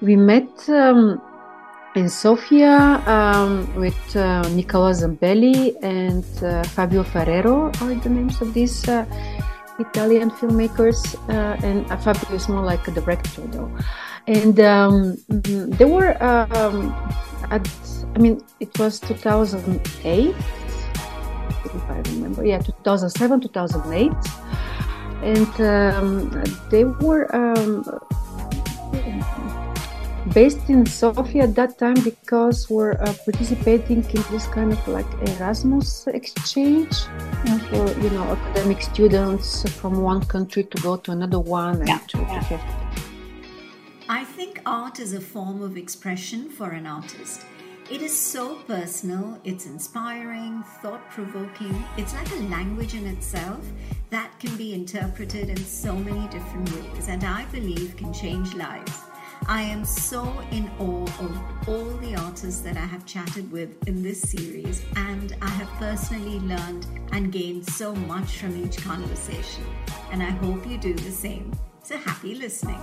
we met um, in Sofia um, with uh, Nicola Zambelli and uh, Fabio Ferrero are the names of these uh, Italian filmmakers. Uh, and uh, Fabio is more like a director though. And um, they were, um, at, I mean, it was 2008, if I remember. Yeah, 2007, 2008. And um, they were um, based in Sofia at that time because we're uh, participating in this kind of like Erasmus exchange mm-hmm. for you know academic students from one country to go to another one yeah. to, yeah. I think art is a form of expression for an artist. It is so personal, it's inspiring, thought provoking. It's like a language in itself that can be interpreted in so many different ways and I believe can change lives. I am so in awe of all the artists that I have chatted with in this series, and I have personally learned and gained so much from each conversation. And I hope you do the same. So happy listening.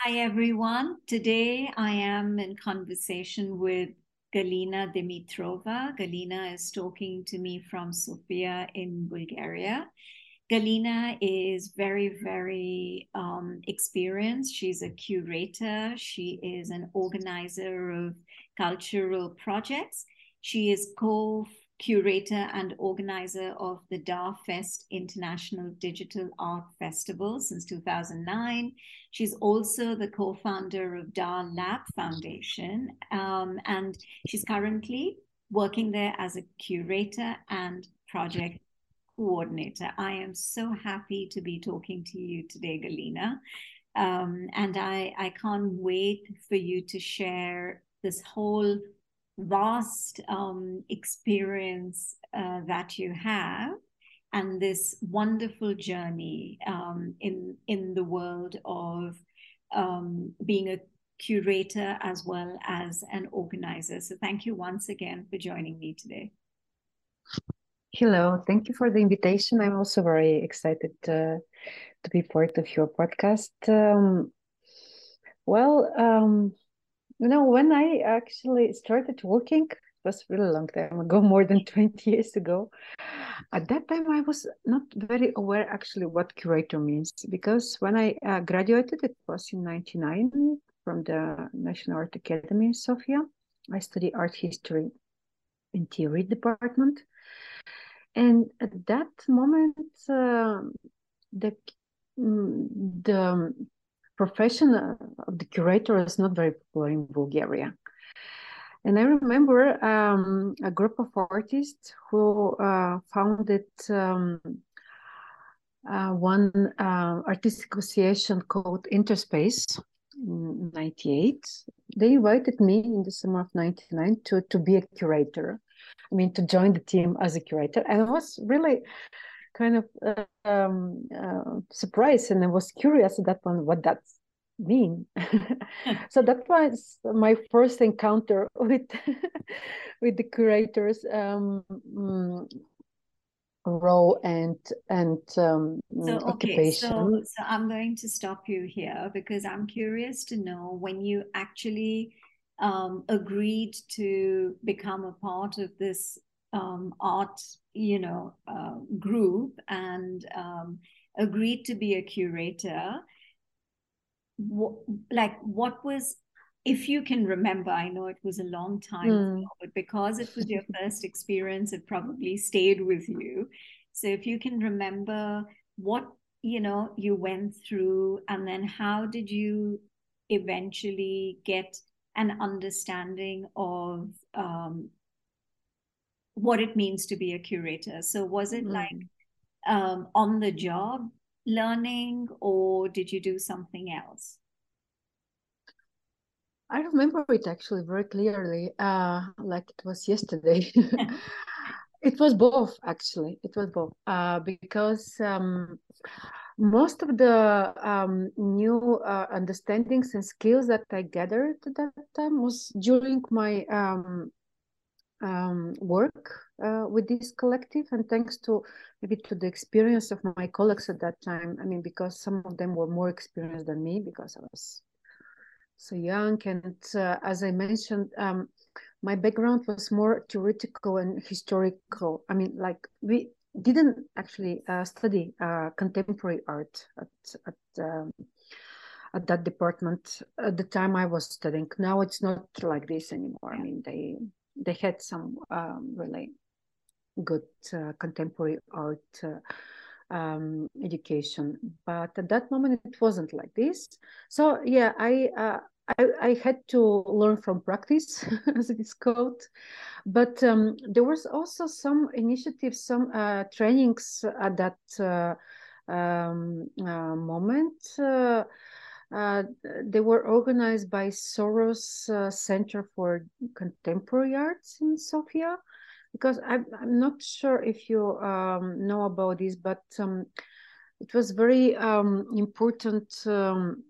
Hi, everyone. Today I am in conversation with Galina Dimitrova. Galina is talking to me from Sofia in Bulgaria. Galina is very, very um, experienced. She's a curator, she is an organizer of cultural projects. She is co curator and organizer of the DA Fest International Digital Art Festival since 2009. She's also the co founder of DA Lab Foundation, um, and she's currently working there as a curator and project coordinator. I am so happy to be talking to you today, Galina. Um, and I, I can't wait for you to share this whole vast um, experience uh, that you have and this wonderful journey um, in in the world of um, being a curator as well as an organizer. So thank you once again for joining me today. Hello, thank you for the invitation. I'm also very excited uh, to be part of your podcast. Um, well, um, you know, when I actually started working, it was really long time ago, more than 20 years ago. At that time, I was not very aware actually what curator means because when I uh, graduated, it was in 99 from the National Art Academy in Sofia. I studied art history in theory department and at that moment uh, the mm, the profession of the curator is not very popular in bulgaria. And i remember um, a group of artists who uh, founded um, uh, one uh, artistic association called interspace in 98 they invited me in the summer of 99 to, to be a curator I mean, to join the team as a curator. And I was really kind of uh, um, uh, surprised and I was curious at that point what that mean. so that was my first encounter with with the curators um, mm, role and and um, so, okay, occupation. So, so I'm going to stop you here because I'm curious to know when you actually um, agreed to become a part of this um, art, you know, uh, group and um, agreed to be a curator. What, like, what was if you can remember, I know it was a long time Mm. ago, but because it was your first experience, it probably stayed with you. So if you can remember what you know you went through, and then how did you eventually get an understanding of um, what it means to be a curator. So was it like Mm. um, on the job learning, or did you do something else? I remember it actually very clearly, uh, like it was yesterday. It was both, actually. It was both, uh, because um, most of the um, new uh, understandings and skills that I gathered at that time was during my um, um, work uh, with this collective, and thanks to maybe to the experience of my colleagues at that time. I mean, because some of them were more experienced than me because I was so young, and uh, as I mentioned, um, my background was more theoretical and historical. I mean, like we didn't actually uh, study uh, contemporary art at at um, at that department at the time I was studying. Now it's not like this anymore. I mean, they they had some um, really good uh, contemporary art uh, um, education, but at that moment it wasn't like this. So yeah, I uh, I, I, had to learn from practice, as it is called. But um, there was also some initiatives, some uh, trainings at that uh, um, uh, moment. Uh, uh, they were organized by Soros uh, Center for Contemporary Arts in Sofia. Because I'm, I'm not sure if you um, know about this, but um, it was very um, important um,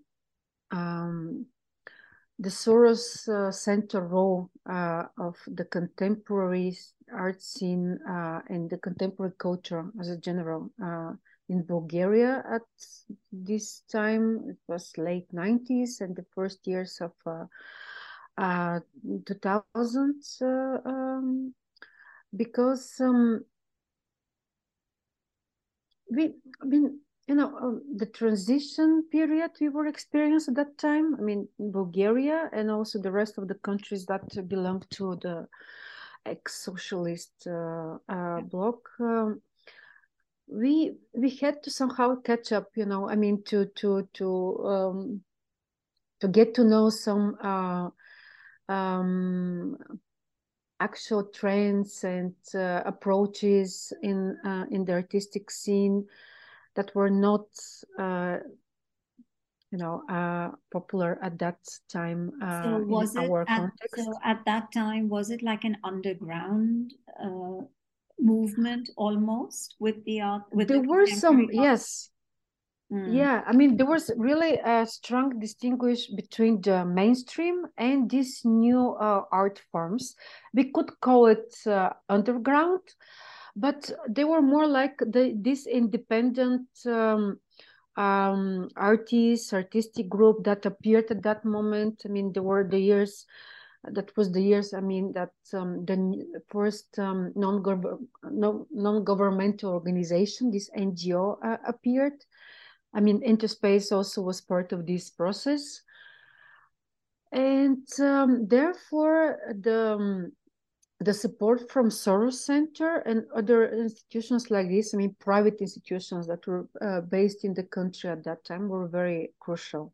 the Soros uh, Center role uh, of the contemporary art scene uh, and the contemporary culture as a general in Bulgaria at this time. It was late 90s and the first years of uh, 2000 uh, um, because um, we, I mean, you know um, the transition period we were experiencing at that time i mean bulgaria and also the rest of the countries that belong to the ex-socialist uh, uh, bloc um, we we had to somehow catch up you know i mean to to to um, to get to know some uh, um, actual trends and uh, approaches in uh, in the artistic scene that were not uh, you know uh, popular at that time uh, so was it at, so at that time was it like an underground uh, movement almost with the art with there the were some art? yes mm. yeah i mean there was really a strong distinguish between the mainstream and these new uh, art forms we could call it uh, underground but they were more like the this independent um, um, artists, artistic group that appeared at that moment. I mean, there were the years that was the years. I mean, that um, the first um, non non-governmental organization, this NGO, uh, appeared. I mean, Interspace also was part of this process, and um, therefore the um, the support from Soros Center and other institutions like this, I mean, private institutions that were uh, based in the country at that time were very crucial.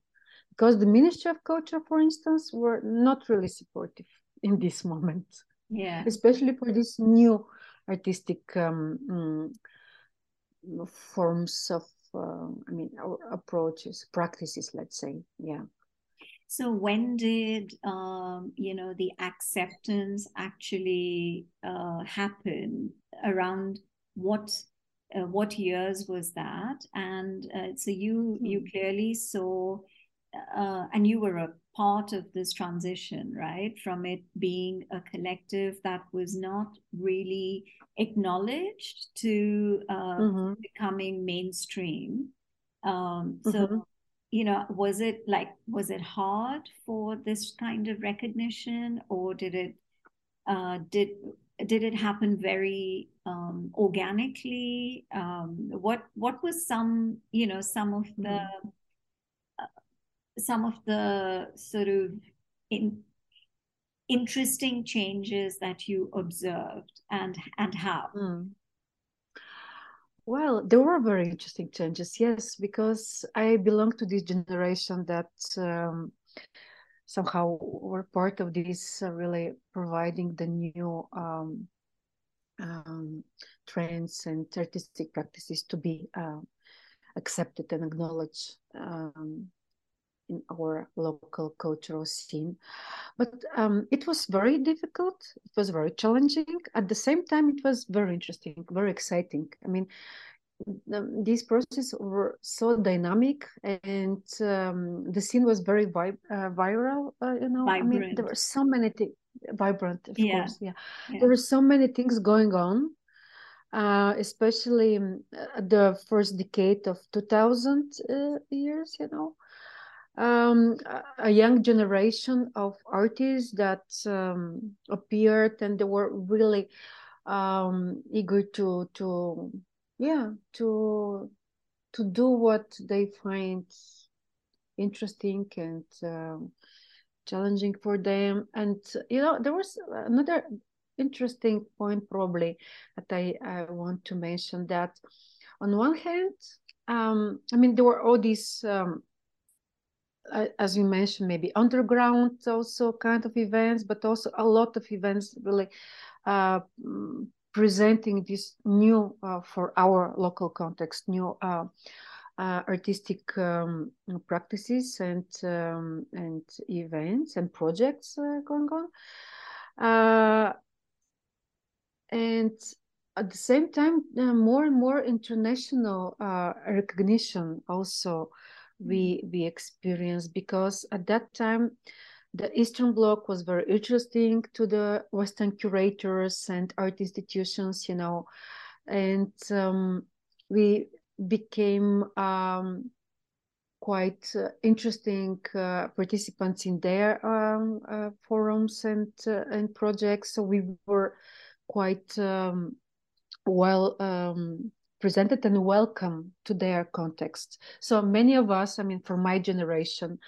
Because the Ministry of Culture, for instance, were not really supportive in this moment. Yeah. Especially for these new artistic um, um, forms of, uh, I mean, approaches, practices, let's say. Yeah. So when did um, you know the acceptance actually uh, happen? Around what uh, what years was that? And uh, so you hmm. you clearly saw, uh, and you were a part of this transition, right? From it being a collective that was not really acknowledged to uh, mm-hmm. becoming mainstream. Um, so mm-hmm you know was it like was it hard for this kind of recognition or did it uh, did did it happen very um, organically um, what what was some you know some of the mm. uh, some of the sort of in interesting changes that you observed and and how mm. Well there were very interesting changes yes because i belong to this generation that um, somehow were part of this uh, really providing the new um, um, trends and artistic practices to be uh, accepted and acknowledged um, in our local cultural scene. But um, it was very difficult. It was very challenging. At the same time, it was very interesting, very exciting. I mean, these processes were so dynamic, and um, the scene was very vi- uh, viral. Uh, you know, vibrant. I mean, there were so many things. Vibrant, of yeah. course. Yeah. yeah. there were so many things going on. Uh, especially um, the first decade of 2000 uh, years, you know, um, a young generation of artists that um, appeared and they were really um, eager to to yeah to to do what they find interesting and um, challenging for them. And you know there was another interesting point probably that I, I want to mention that on one hand um, I mean there were all these um, as you mentioned, maybe underground also kind of events, but also a lot of events really uh, mm, presenting this new uh, for our local context, new uh, uh artistic um, practices and um, and events and projects uh, going on, uh, and at the same time, more and more international recognition also we we experienced because at that time the Eastern Bloc was very interesting to the Western curators and art institutions, you know, and um, we became um, quite uh, interesting uh, participants in their um, uh, forums and uh, and projects. So we were quite um, well um, presented and welcome to their context. So many of us, I mean, for my generation,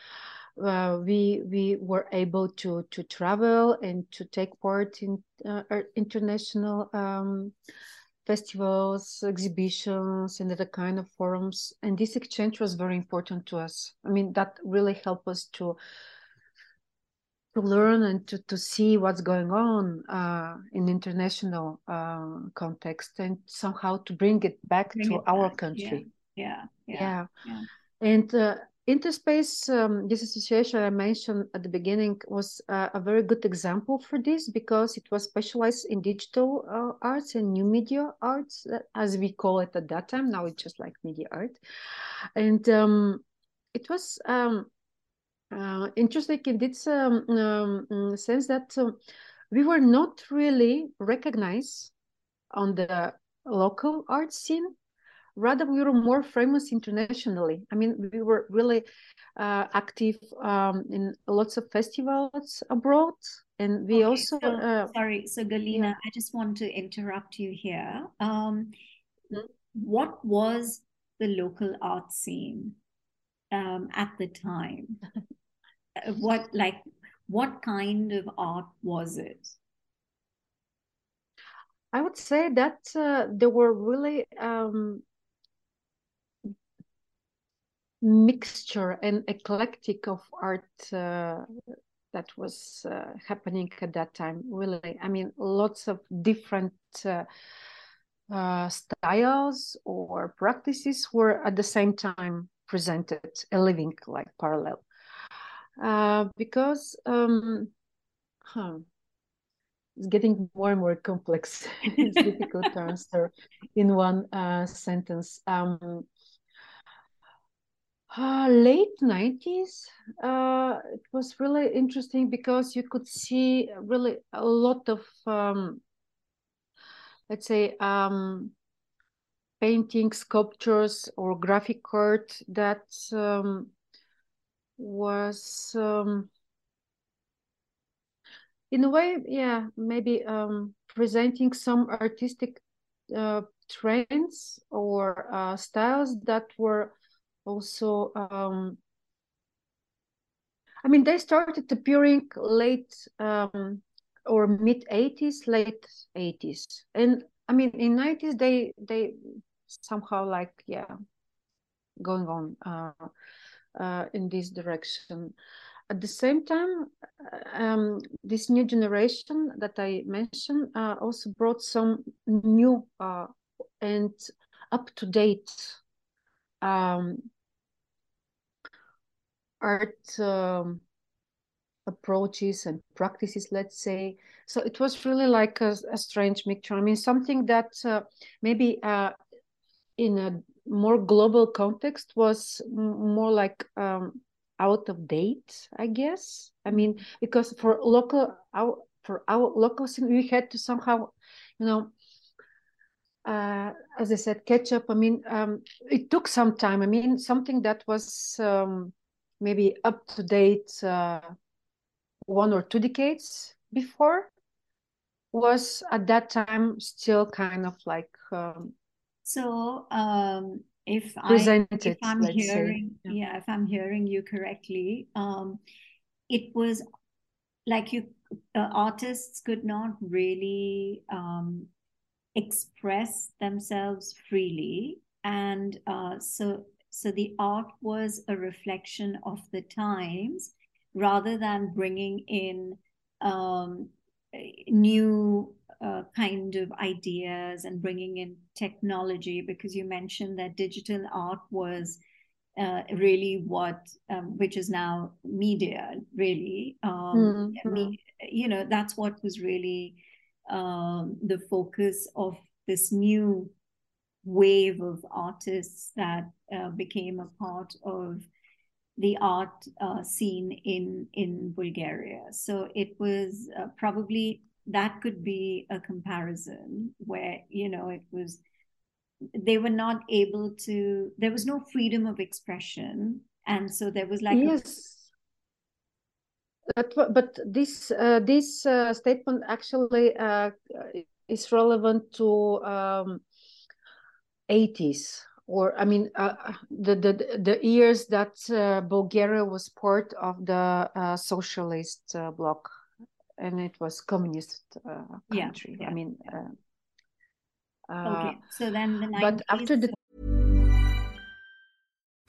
uh, we we were able to to travel and to take part in uh, international um, festivals, exhibitions, and other kind of forums. And this exchange was very important to us. I mean, that really helped us to to learn and to, to see what's going on uh, in international uh, context and somehow to bring it back bring to it our back. country. Yeah, yeah, yeah. yeah. And uh, Interspace, um, this association I mentioned at the beginning, was uh, a very good example for this because it was specialized in digital uh, arts and new media arts, uh, as we call it at that time. Now it's just like media art. And um, it was um, uh, interesting in this um, um, sense that uh, we were not really recognized on the local art scene. Rather, we were more famous internationally. I mean, we were really uh, active um, in lots of festivals abroad, and we okay, also. So, uh, sorry, so Galina, yeah. I just want to interrupt you here. Um, mm-hmm. What was the local art scene um, at the time? what like what kind of art was it? I would say that uh, there were really um, mixture and eclectic of art uh, that was uh, happening at that time really. I mean lots of different uh, uh styles or practices were at the same time presented a living like parallel uh, because um, huh, it's getting more and more complex. it's difficult to answer in one uh, sentence. Um, uh, late 90s, uh, it was really interesting because you could see really a lot of, um, let's say, um, painting, sculptures, or graphic art that um, was um, in a way, yeah, maybe um, presenting some artistic uh, trends or uh, styles that were also um, I mean, they started appearing late um, or mid 80s, late 80s. And I mean, in 90s, they they somehow like, yeah, going on uh, uh, in this direction. At the same time, um, this new generation that I mentioned uh, also brought some new uh, and up to date um, art um, approaches and practices, let's say. So it was really like a, a strange mixture. I mean, something that uh, maybe uh, in a more global context was more like um, out of date, I guess. I mean, because for local, our, for our local scene, we had to somehow, you know, uh, as I said, catch up. I mean, um, it took some time. I mean, something that was um, maybe up to date uh, one or two decades before was at that time still kind of like um, so um, if I if I'm hearing yeah. yeah. if I'm hearing you correctly um, it was like you uh, artists could not really um, express themselves freely and uh, so so the art was a reflection of the times rather than bringing in um, new uh, kind of ideas and bringing in technology because you mentioned that digital art was uh, really what um, which is now media really um, mm-hmm. me, you know that's what was really um, the focus of this new wave of artists that uh, became a part of the art uh, scene in in Bulgaria. So it was uh, probably that could be a comparison where you know it was they were not able to there was no freedom of expression. And so there was like yes. A... but, but this uh, this uh, statement actually uh, is relevant to um, 80s or I mean uh, the, the the years that uh, Bulgaria was part of the uh, socialist bloc and it was communist uh, country. Yeah, yeah, I mean, okay. So then the 90s, but after the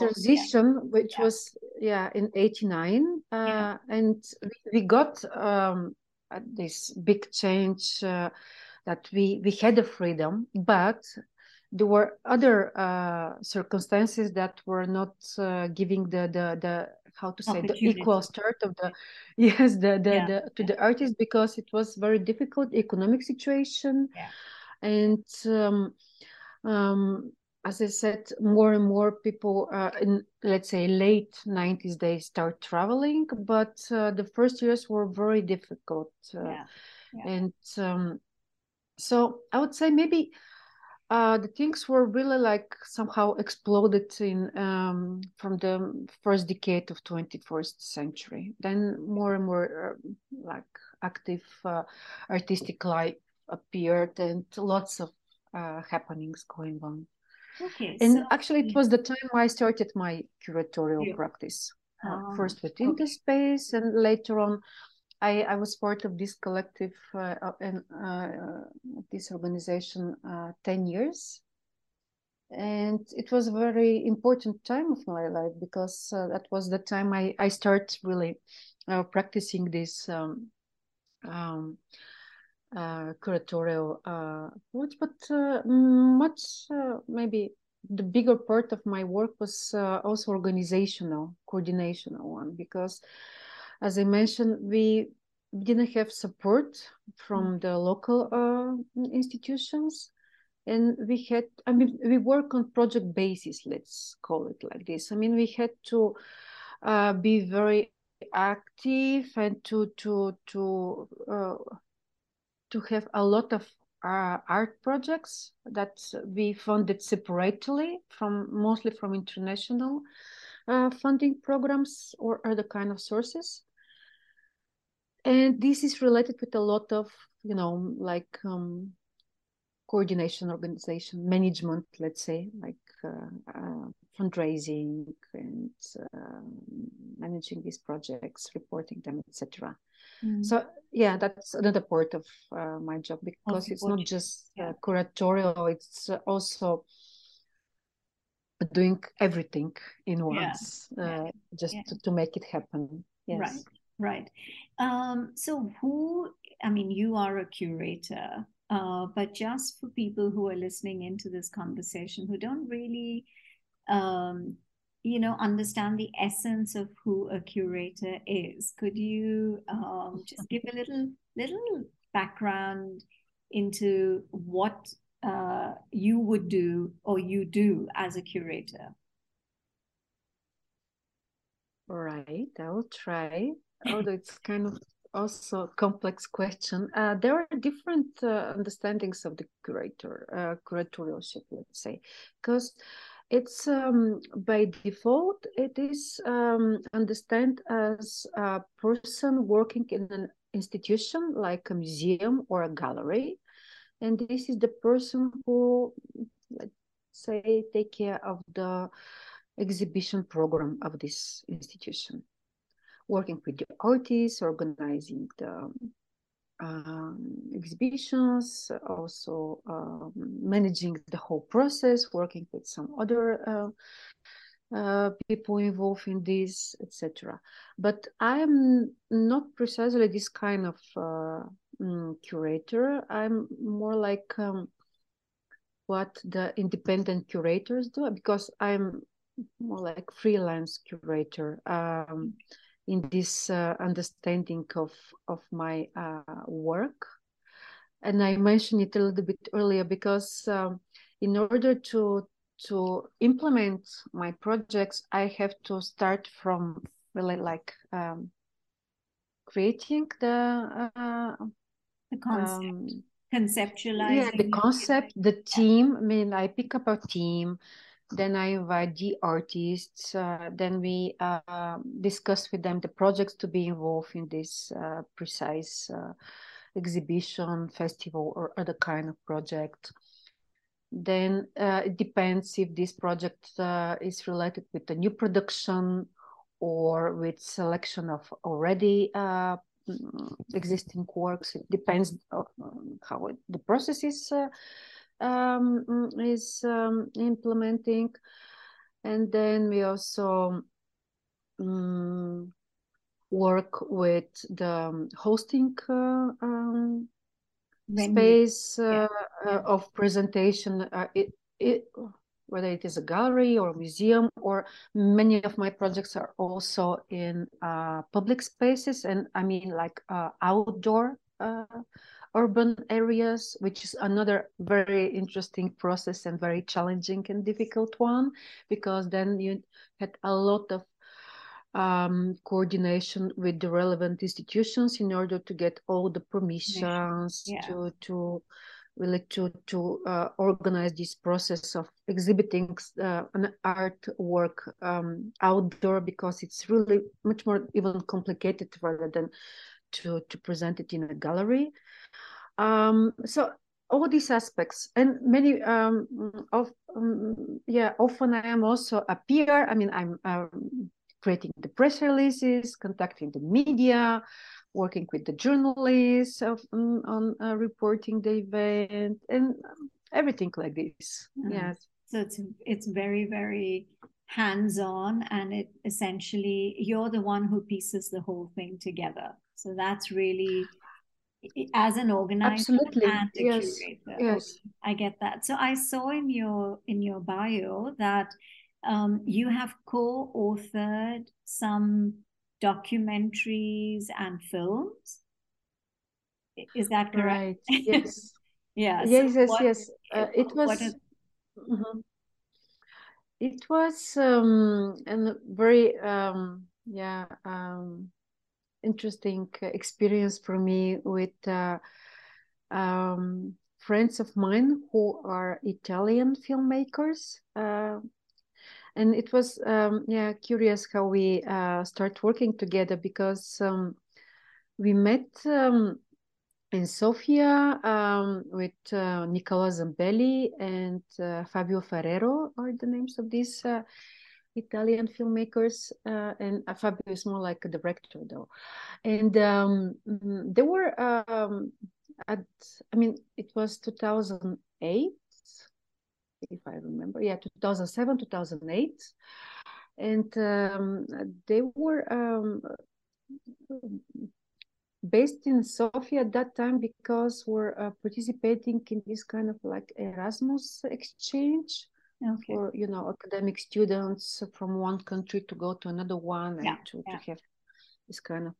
transition which yeah. was yeah in 89 uh, yeah. and we got um, this big change uh, that we we had the freedom but there were other uh, circumstances that were not uh, giving the the the how to say the equal start of the yes the the, yeah. the to the artist because it was very difficult economic situation and um, um, as I said, more and more people uh, in let's say late 90s they start traveling, but uh, the first years were very difficult. Uh, yeah. Yeah. And um, so I would say maybe uh, the things were really like somehow exploded in um, from the first decade of 21st century. Then more and more uh, like active uh, artistic life appeared and lots of happenings going on. Okay. And so, actually, it was the time where I started my curatorial yeah. practice. Uh, first with okay. Interspace, and later on, I, I was part of this collective uh, and uh, this organization uh, ten years. and it was a very important time of my life because uh, that was the time I I start really uh, practicing this um, um, uh, curatorial uh, approach, but uh, much uh, maybe the bigger part of my work was uh, also organizational, coordinational one, because as I mentioned, we didn't have support from the local uh, institutions. And we had, I mean, we work on project basis, let's call it like this. I mean, we had to uh, be very active and to to to uh, to have a lot of uh, art projects that we funded separately from mostly from international uh, funding programs or other kind of sources. And this is related with a lot of you know like um, coordination organization management let's say like uh, uh, fundraising and uh, managing these projects reporting them etc mm. so yeah that's another part of uh, my job because it's not just uh, curatorial it's also doing everything in once yeah. Uh, just yeah. to, to, make it happen. Yes. Right. Right. Um, so who i mean you are a curator uh, but just for people who are listening into this conversation who don't really, um, you know, understand the essence of who a curator is, could you um, just give a little little background into what uh, you would do or you do as a curator? All right, I will try. Although it's kind of also complex question. Uh, there are different uh, understandings of the curator, uh, curatorialship, let's say, because it's um, by default it is um, understand as a person working in an institution like a museum or a gallery, and this is the person who, let's say, take care of the exhibition program of this institution working with the artists, organizing the um, exhibitions, also um, managing the whole process, working with some other uh, uh, people involved in this, etc. But I'm not precisely this kind of uh, mm, curator. I'm more like um, what the independent curators do because I'm more like freelance curator. In this uh, understanding of of my uh, work. And i mentioned it a little bit earlier because um, in order to to implement my projects i have to start from really like um, creating the uh, the concept. um, conceptualizing yeah the concept the team. I mean i pick up a team then I invite the artists. Uh, then we uh, discuss with them the projects to be involved in this uh, precise uh, exhibition, festival, or other kind of project. Then uh, it depends if this project is related with the new production or with selection of already existing works. It depends on how it, the process is um, is um, implementing. And then we also um, work with the hosting uh, um, space uh, yeah. uh, of presentation. Uh, it, it, whether it is a gallery or a museum, or many of my projects are also in uh, public spaces, and I mean like uh, outdoor urban areas, which is another very interesting process and very challenging and difficult one, because then you had a lot of um, coordination with the relevant institutions in order to get all the permissions yeah. to to really to to uh, organize this process of exhibiting uh, an artwork um, outdoor because it's really much more even complicated rather than to to present it in a gallery um, so all these aspects and many um, of um, yeah often i am also a peer i mean i'm um, creating the press releases contacting the media working with the journalists of, um, on uh, reporting the event and everything like this mm. yes So it's it's very very hands-on and it essentially you're the one who pieces the whole thing together. So that's really as an organizer Absolutely. and a yes. curator. Yes. I get that. So I saw in your in your bio that um, you have co-authored some documentaries and films. Is that correct? Right. Yes. yeah. yes. so Yes. what- yes. Uh, it was. is- Mhm. It was um, a very um, yeah um, interesting experience for me with uh, um, friends of mine who are Italian filmmakers. Uh, and it was um, yeah curious how we uh, start working together because um, we met um, in Sofia um, with uh, Nicola Zambelli and uh, Fabio Ferrero are the names of these uh, Italian filmmakers, uh, and uh, Fabio is more like a director though, and um, mm, they were um, at I mean it was 2008 if I remember, yeah, 2007, 2008, and um, they were um, based in Sofia at that time because we're uh, participating in this kind of like Erasmus exchange Okay. for you know academic students from one country to go to another one and Yeah, to, yeah. to have this kind of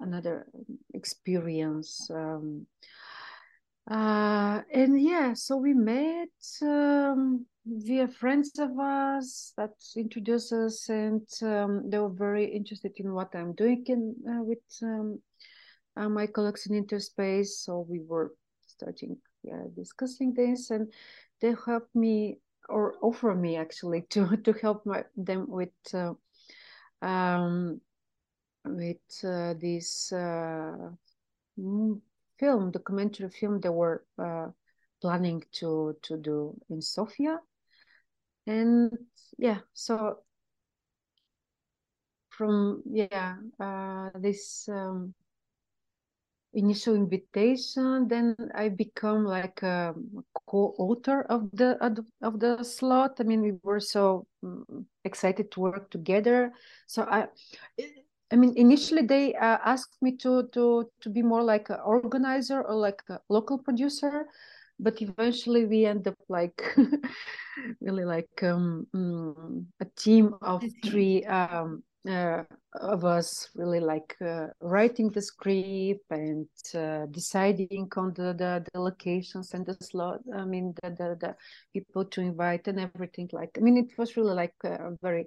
another experience um, uh, and yeah so we met um, via friends of us that introduced us and um, they were very interested in what i'm doing in, uh, with um, uh, my collection interspace so we were starting yeah, discussing this and they helped me or offer me actually to to help my, them with uh, um, with uh, this uh, film documentary film they were uh, planning to to do in Sofia. And yeah so from yeah uh, this um, initial invitation then i become like a co-author of the of the- slot. I mean we were so mm, excited to work together. So i i mean initially they uh, asked me to to to be more like an organizer or like a local producer but eventually we end up like really like um, mm, a team of three um, uh, of us really like uh, writing the script and uh, deciding on the, the the locations and the slot i mean the, the the people to invite and everything like i mean it was really like a very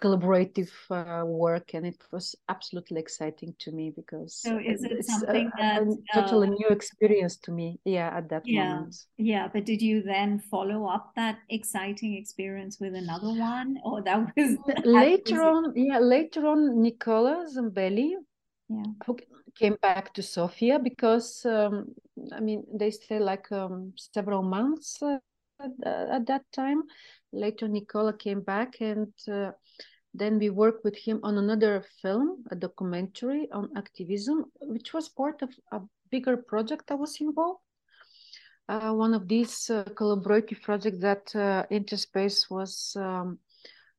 collaborative uh, work and it was absolutely exciting to me because So is it it's something a, a totally uh, new experience to me yeah at that Yeah. moment Yeah, but did you then follow up that exciting experience with another one, or that was later on yeah later on nicola zambelli Yeah. who came back to sofia because um, i mean they stay like um, several months uh, at, at that time later nicola came back and uh, then we worked with him on another film a documentary on activism which was part of a bigger project i was involved uh, one of these uh, collaborative projects that uh, Interspace was um,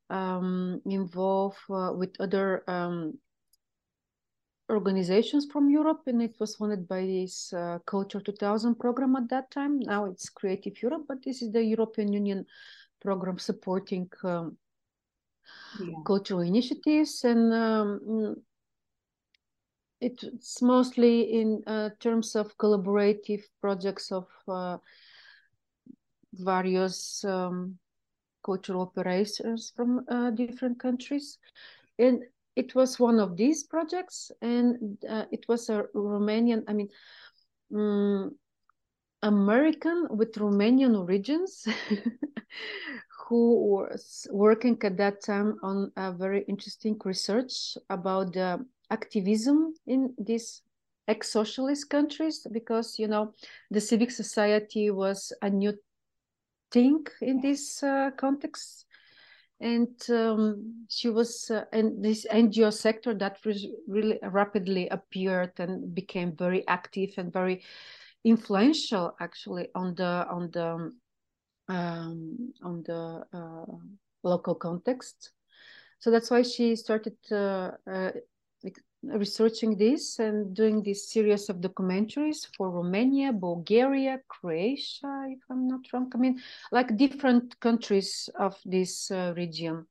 um, involved uh, with other um, organizations from Europe, and it was funded by this uh, Culture 2000 program at that time. Now it's Creative Europe, but this is the European Union program supporting um, Yeah. cultural initiatives and um, mm, it's mostly in uh, terms of collaborative projects of uh, various um, cultural operations from uh, different countries and it was one of these projects and uh, it was a romanian i mean mm, american with romanian origins who was working at that time on a very interesting research about the activism in these ex-socialist countries because you know the civic society was a new thing in this uh, context and um, she was uh, in this ngo sector that was really rapidly appeared and became very active and very influential actually on the on the um, on the uh, local context. So that's why she started uh, uh, researching this and doing this series of documentaries for Romania, Bulgaria, Croatia, if I'm not wrong. I mean, like different countries of this uh, region.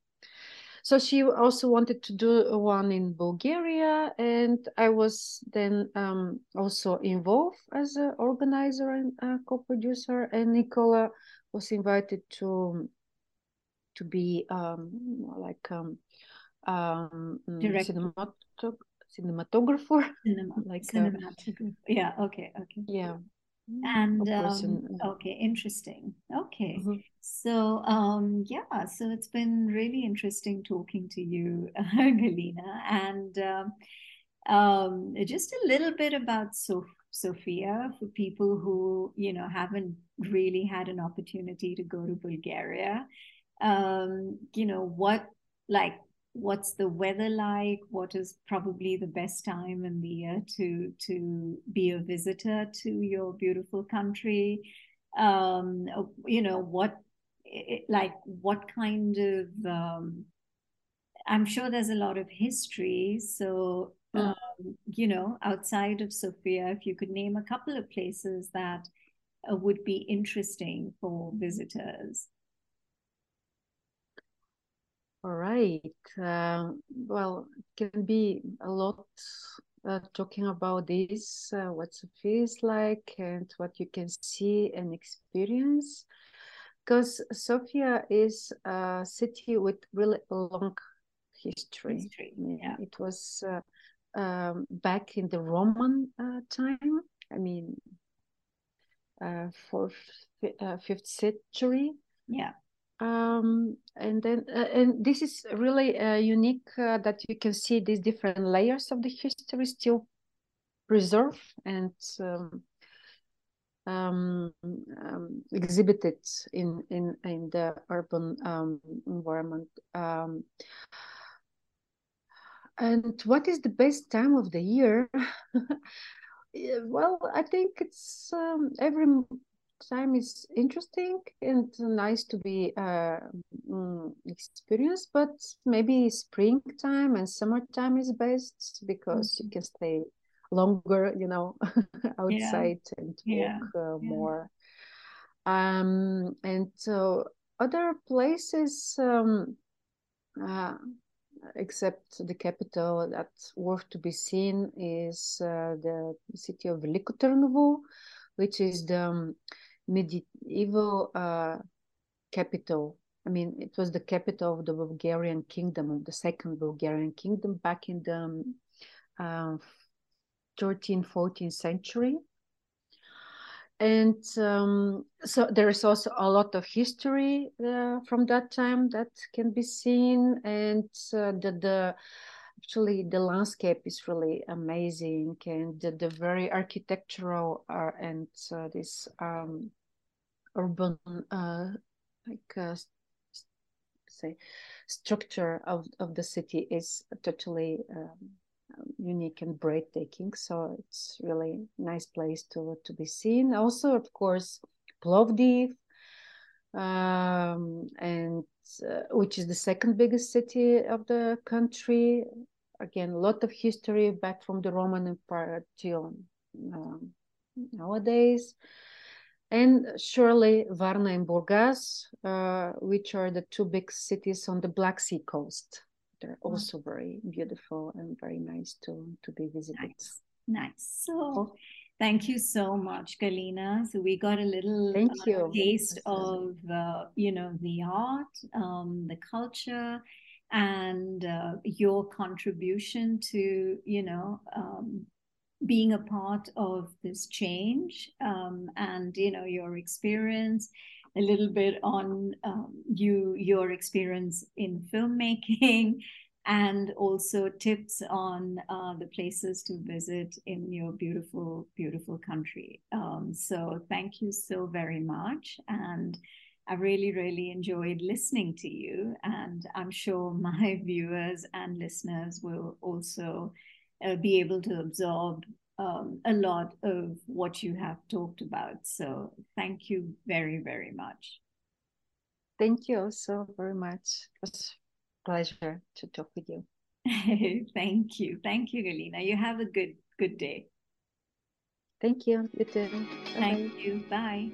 So she also wanted to do one in Bulgaria, and I was then um, also involved as an organizer and co-producer. And Nicola was invited to to be um, like um, um, cinematog- cinematographer, Cinema, like uh, cinematographer. Yeah. Okay. Okay. Yeah. And um, okay, interesting. Okay, mm-hmm. so um, yeah, so it's been really interesting talking to you, Galina, and um, um, just a little bit about so- Sofia for people who you know haven't really had an opportunity to go to Bulgaria. Um, you know what, like what's the weather like? What is probably the best time in the year to to be a visitor to your beautiful country? Um you know what like what kind of um i'm sure there's a lot of history so mm. um, you know outside of sofia if you could name a couple of places that uh, would be interesting for visitors all right. Uh, well, it can be a lot uh, talking about this, uh, what Sofia is like, and what you can see and experience. Because Sofia is a city with really long history. history yeah. It was uh, um, back in the Roman uh, time. I mean, uh, fourth, fifth century. Yeah um, and then uh, and this is really uh, unique uh, that you can see these different layers of the history still preserved and um, um, um exhibited in in in the urban um, environment. Um, and what is the best time of the year? Well i think it's every time is interesting and nice to be uh, mm, experienced but maybe springtime and summertime is best because mm-hmm. you can stay longer you know outside yeah. and yeah. walk uh, yeah. more um and so other places um uh, except the capital that's worth to be seen is uh, the city of Veliko Tarnovo, which is the um, medieval uh, capital. I mean, it was the capital of the Bulgarian kingdom, of the second Bulgarian kingdom back in the um, 13th, 14th century. And um, so there is also a lot of history uh, from that time that can be seen. And uh, the, the actually the landscape is really amazing and the, the very architectural uh, and uh, this um, urban uh, like uh, say structure of, of the city is totally um, unique and breathtaking. So it's really nice place to to be seen. Also of course plovdiv um, and uh, which is the second biggest city of the country. Again a lot of history back from the roman empire till um, nowadays and surely Varna and Burgas, uh, which are the two big cities on the Black Sea coast. They're also very beautiful and very nice to, to be visited. Nice. nice. So thank you so much, Galina. So we got a little thank uh, you. taste of, uh, you know, the art, um, the culture, and uh, your contribution to, you know, um, being a part of this change um, and you know your experience a little bit on um, you your experience in filmmaking and also tips on uh, the places to visit in your beautiful beautiful country um, so thank you so very much and I really, really enjoyed listening to you. And I'm sure my viewers and listeners will also uh, be able to absorb um, a lot of what you have talked about. So thank you very, very much. Thank you so very much. It was a pleasure to talk with you. Thank you. Thank you, Galina. You have a good good day. Thank you. You too. Thank Bye. you. Bye.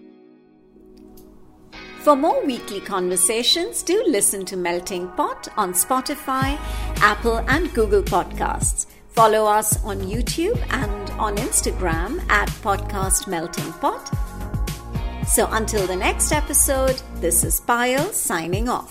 For more weekly conversations, do listen to Melting Pot on Spotify, Apple, and Google Podcasts. Follow us on YouTube and on Instagram at Podcast Melting Pot. So until the next episode, this is Payal signing off.